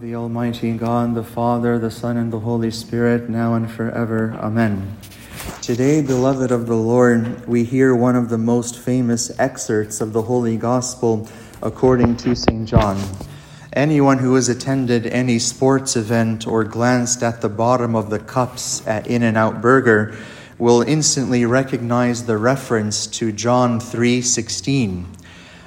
the Almighty God, the Father, the Son, and the Holy Spirit, now and forever. Amen. Today, beloved of the Lord, we hear one of the most famous excerpts of the Holy Gospel according to St. John. Anyone who has attended any sports event or glanced at the bottom of the cups at In N Out Burger will instantly recognize the reference to John 3:16.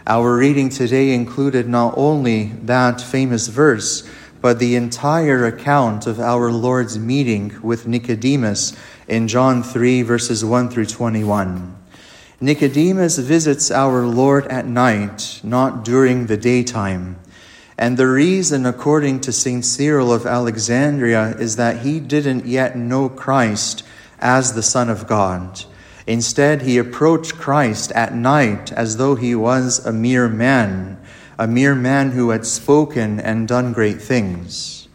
Our reading today included not only that famous verse, but the entire account of our Lord's meeting with Nicodemus in John 3, verses 1 through 21. Nicodemus visits our Lord at night, not during the daytime. And the reason, according to St. Cyril of Alexandria, is that he didn't yet know Christ as the Son of God. Instead, he approached Christ at night as though he was a mere man, a mere man who had spoken and done great things.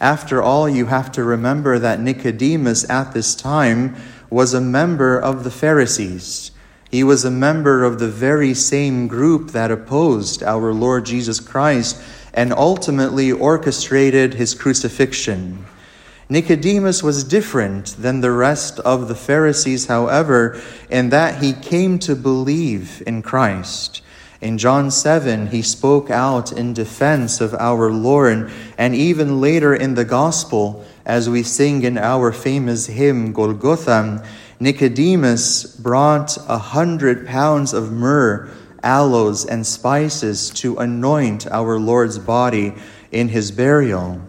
After all, you have to remember that Nicodemus at this time was a member of the Pharisees. He was a member of the very same group that opposed our Lord Jesus Christ and ultimately orchestrated his crucifixion. Nicodemus was different than the rest of the Pharisees, however, in that he came to believe in Christ. In John 7, he spoke out in defense of our Lord, and even later in the Gospel, as we sing in our famous hymn, Golgotha, Nicodemus brought a hundred pounds of myrrh, aloes, and spices to anoint our Lord's body in his burial.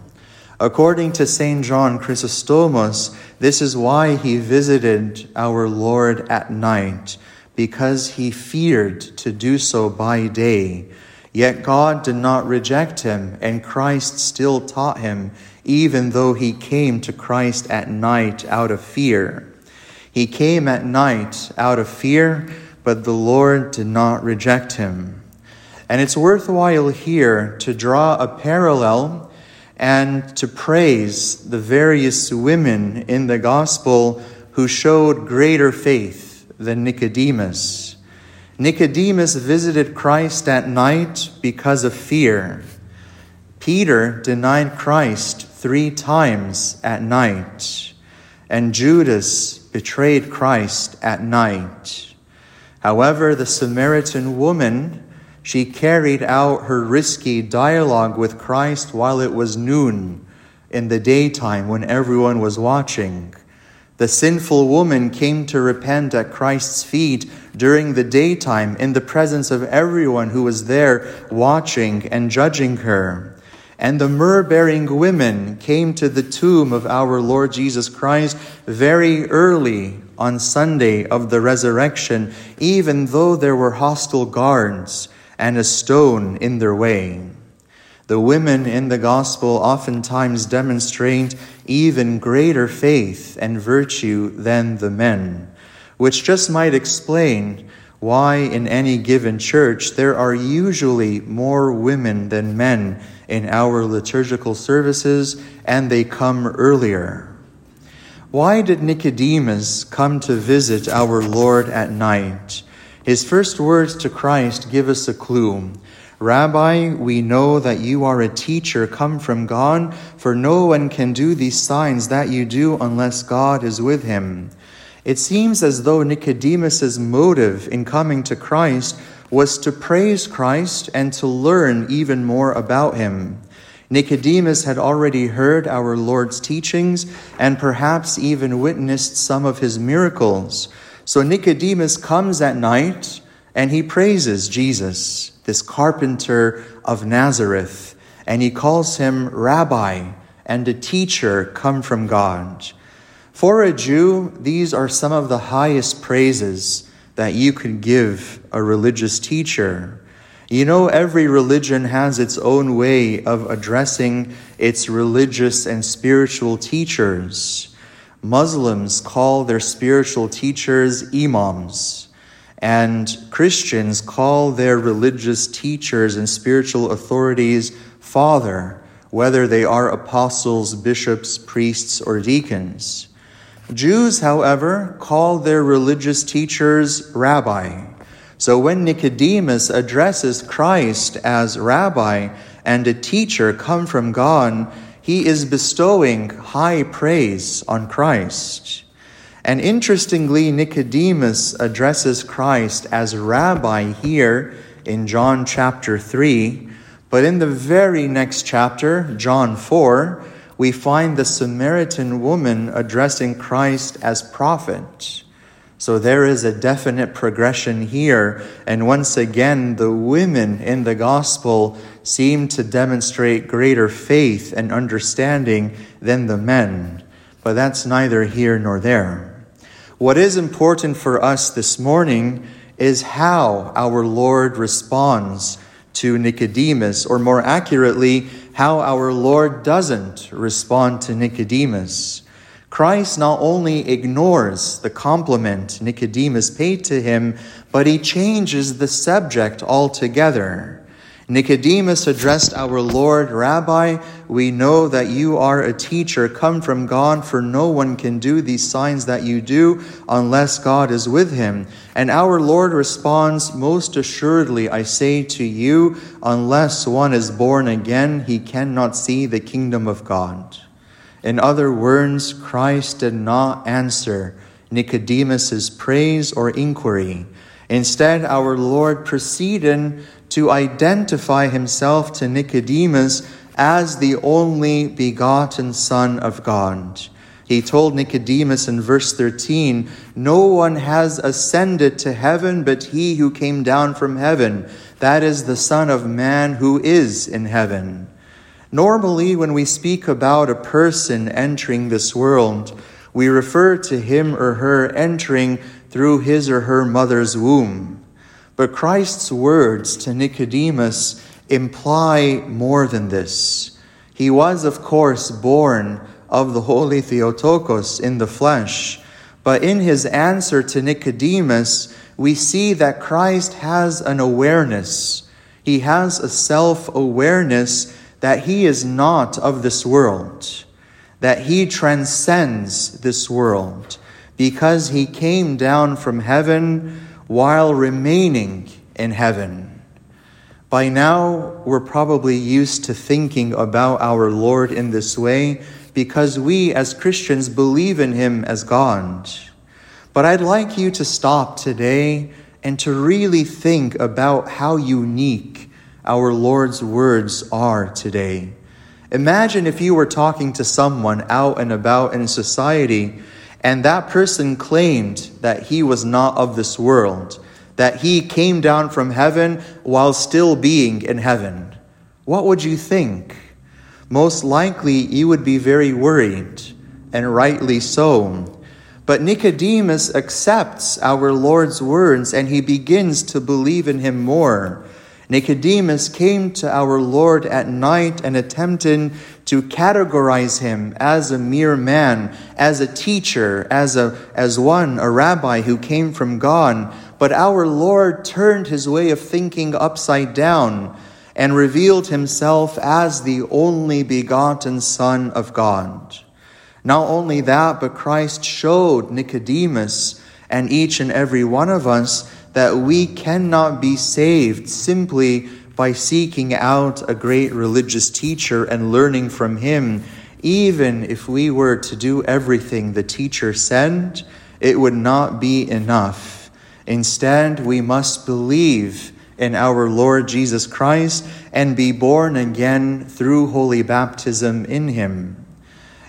According to St. John Chrysostomos, this is why he visited our Lord at night, because he feared to do so by day. Yet God did not reject him, and Christ still taught him, even though he came to Christ at night out of fear. He came at night out of fear, but the Lord did not reject him. And it's worthwhile here to draw a parallel and to praise the various women in the gospel who showed greater faith than Nicodemus. Nicodemus visited Christ at night because of fear. Peter denied Christ three times at night, and Judas betrayed Christ at night. However, the Samaritan woman she carried out her risky dialogue with Christ while it was noon in the daytime when everyone was watching. The sinful woman came to repent at Christ's feet during the daytime in the presence of everyone who was there watching and judging her. And the myrrh bearing women came to the tomb of our Lord Jesus Christ very early on Sunday of the resurrection, even though there were hostile guards and a stone in their way. The women in the gospel oftentimes demonstrate even greater faith and virtue than the men, which just might explain why in any given church there are usually more women than men in our liturgical services and they come earlier. Why did Nicodemus come to visit our Lord at night? His first words to Christ give us a clue. Rabbi, we know that you are a teacher come from God, for no one can do these signs that you do unless God is with him. It seems as though Nicodemus's motive in coming to Christ was to praise Christ and to learn even more about him. Nicodemus had already heard our Lord's teachings and perhaps even witnessed some of his miracles. So Nicodemus comes at night and he praises Jesus, this carpenter of Nazareth, and he calls him rabbi and a teacher come from God. For a Jew, these are some of the highest praises that you could give a religious teacher. You know, every religion has its own way of addressing its religious and spiritual teachers. Muslims call their spiritual teachers imams, and Christians call their religious teachers and spiritual authorities father, whether they are apostles, bishops, priests, or deacons. Jews, however, call their religious teachers rabbi. So when Nicodemus addresses Christ as rabbi, and a teacher come from God, he is bestowing high praise on Christ. And interestingly, Nicodemus addresses Christ as rabbi here in John chapter 3. But in the very next chapter, John 4, we find the Samaritan woman addressing Christ as prophet. So there is a definite progression here. And once again, the women in the gospel seem to demonstrate greater faith and understanding than the men. But that's neither here nor there. What is important for us this morning is how our Lord responds to Nicodemus, or more accurately, how our Lord doesn't respond to Nicodemus. Christ not only ignores the compliment Nicodemus paid to him, but he changes the subject altogether. Nicodemus addressed our Lord, Rabbi, we know that you are a teacher come from God, for no one can do these signs that you do unless God is with him. And our Lord responds, Most assuredly, I say to you, unless one is born again, he cannot see the kingdom of God. In other words, Christ did not answer Nicodemus's praise or inquiry. Instead, our Lord proceeded to identify himself to Nicodemus as the only begotten Son of God. He told Nicodemus in verse 13, No one has ascended to heaven but he who came down from heaven, that is the Son of Man who is in heaven. Normally, when we speak about a person entering this world, we refer to him or her entering through his or her mother's womb. But Christ's words to Nicodemus imply more than this. He was, of course, born of the Holy Theotokos in the flesh. But in his answer to Nicodemus, we see that Christ has an awareness. He has a self awareness that he is not of this world, that he transcends this world, because he came down from heaven while remaining in heaven. By now, we're probably used to thinking about our Lord in this way because we as Christians believe in him as God. But I'd like you to stop today and to really think about how unique our Lord's words are today. Imagine if you were talking to someone out and about in society and that person claimed that he was not of this world, that he came down from heaven while still being in heaven. What would you think? Most likely you would be very worried, and rightly so. But Nicodemus accepts our Lord's words and he begins to believe in him more. Nicodemus came to our Lord at night and attempted to categorize him as a mere man, as a teacher, as, a, as one, a rabbi who came from God. But our Lord turned his way of thinking upside down and revealed himself as the only begotten Son of God. Not only that, but Christ showed Nicodemus and each and every one of us that we cannot be saved simply by seeking out a great religious teacher and learning from him. Even if we were to do everything the teacher said, it would not be enough. Instead, we must believe in our Lord Jesus Christ and be born again through holy baptism in him.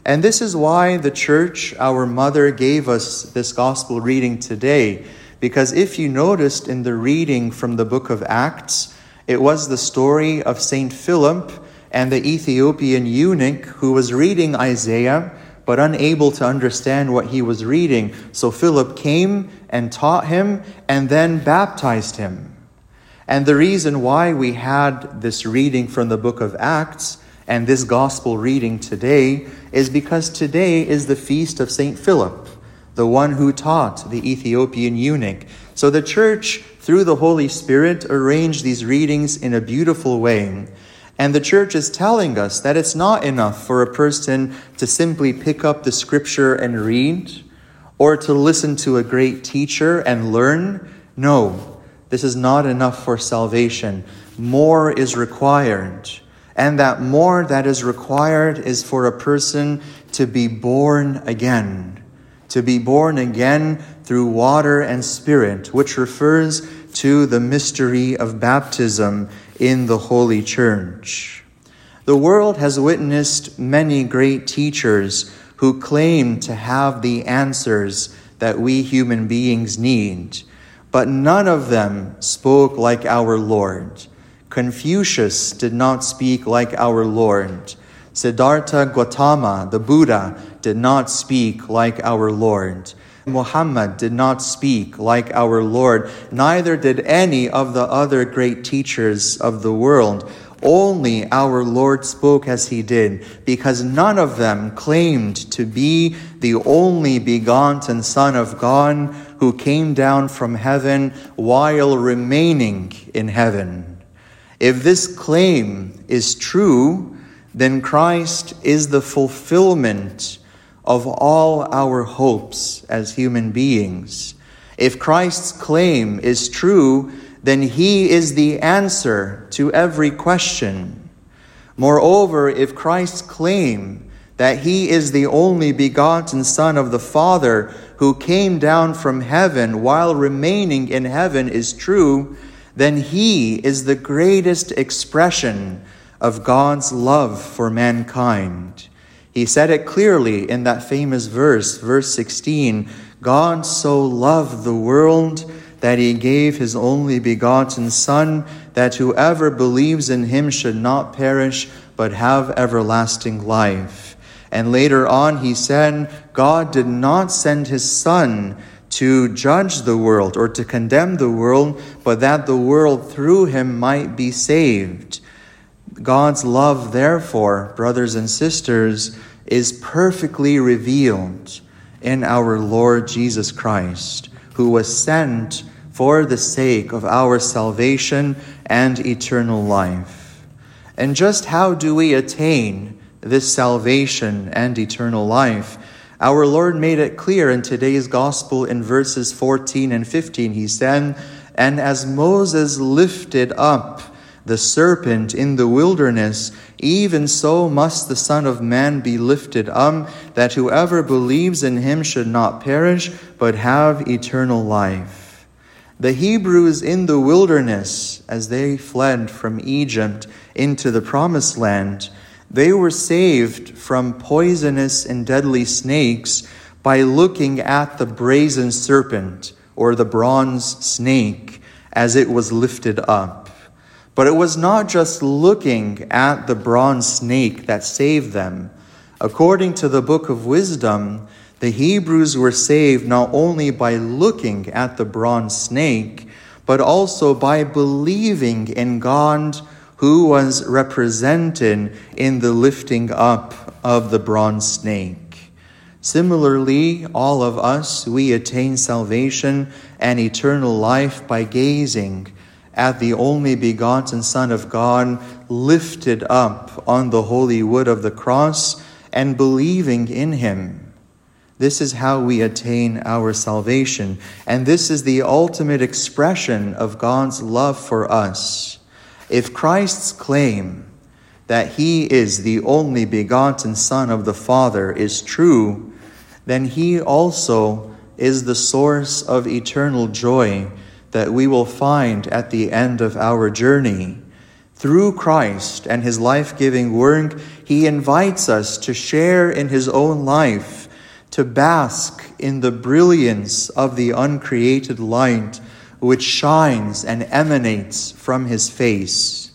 And this is why the church, our mother, gave us this gospel reading today because if you noticed in the reading from the book of Acts, it was the story of St. Philip and the Ethiopian eunuch who was reading Isaiah but unable to understand what he was reading. So Philip came and taught him and then baptized him. And the reason why we had this reading from the book of Acts and this gospel reading today is because today is the feast of St. Philip the one who taught the Ethiopian eunuch. So the church, through the Holy Spirit, arranged these readings in a beautiful way. And the church is telling us that it's not enough for a person to simply pick up the scripture and read, or to listen to a great teacher and learn. No, this is not enough for salvation. More is required. and that more that is required is for a person to be born again, to be born again through water and spirit, which refers to the mystery of baptism in the Holy Church. The world has witnessed many great teachers who claim to have the answers that we human beings need, but none of them spoke like our Lord. Confucius did not speak like our Lord. Siddhartha Gautama, the Buddha, did not speak like our Lord. Muhammad did not speak like our Lord, neither did any of the other great teachers of the world. Only our Lord spoke as he did, because none of them claimed to be the only begotten Son of God who came down from heaven while remaining in heaven. If this claim is true, then Christ is the fulfillment of all our hopes as human beings. If Christ's claim is true, then he is the answer to every question. Moreover, if Christ's claim that he is the only begotten Son of the Father who came down from heaven while remaining in heaven is true, then he is the greatest expression of God's love for mankind. He said it clearly in that famous verse, verse 16 God so loved the world that he gave his only begotten Son, that whoever believes in him should not perish, but have everlasting life. And later on, he said, God did not send his Son to judge the world or to condemn the world, but that the world through him might be saved. God's love, therefore, brothers and sisters, is perfectly revealed in our Lord Jesus Christ, who was sent for the sake of our salvation and eternal life. And just how do we attain this salvation and eternal life? Our Lord made it clear in today's gospel in verses 14 and 15. He said, And as Moses lifted up the serpent in the wilderness, even so must the Son of Man be lifted up, that whoever believes in him should not perish, but have eternal life. The Hebrews in the wilderness, as they fled from Egypt into the promised land, they were saved from poisonous and deadly snakes by looking at the brazen serpent or the bronze snake as it was lifted up. But it was not just looking at the bronze snake that saved them. According to the book of wisdom, the Hebrews were saved not only by looking at the bronze snake, but also by believing in God who was represented in the lifting up of the bronze snake. Similarly, all of us, we attain salvation and eternal life by gazing at the only begotten Son of God lifted up on the holy wood of the cross and believing in him. This is how we attain our salvation, and this is the ultimate expression of God's love for us. If Christ's claim that he is the only begotten Son of the Father is true, then he also is the source of eternal joy that we will find at the end of our journey. Through Christ and his life giving work, he invites us to share in his own life, to bask in the brilliance of the uncreated light which shines and emanates from his face.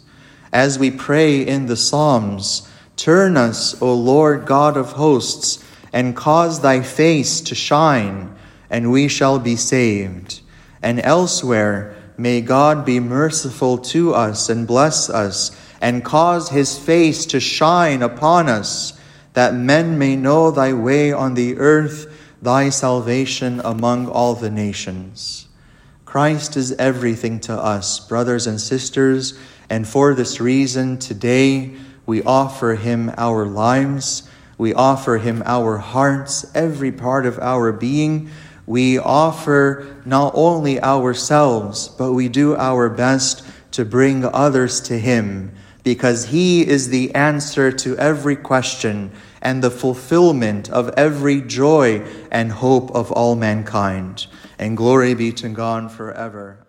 As we pray in the Psalms, turn us, O Lord God of hosts, and cause thy face to shine, and we shall be saved. And elsewhere, may God be merciful to us and bless us, and cause his face to shine upon us, that men may know thy way on the earth, thy salvation among all the nations. Christ is everything to us, brothers and sisters, and for this reason, today we offer him our lives, we offer him our hearts, every part of our being. We offer not only ourselves, but we do our best to bring others to him, because he is the answer to every question and the fulfillment of every joy and hope of all mankind. And glory be to God forever.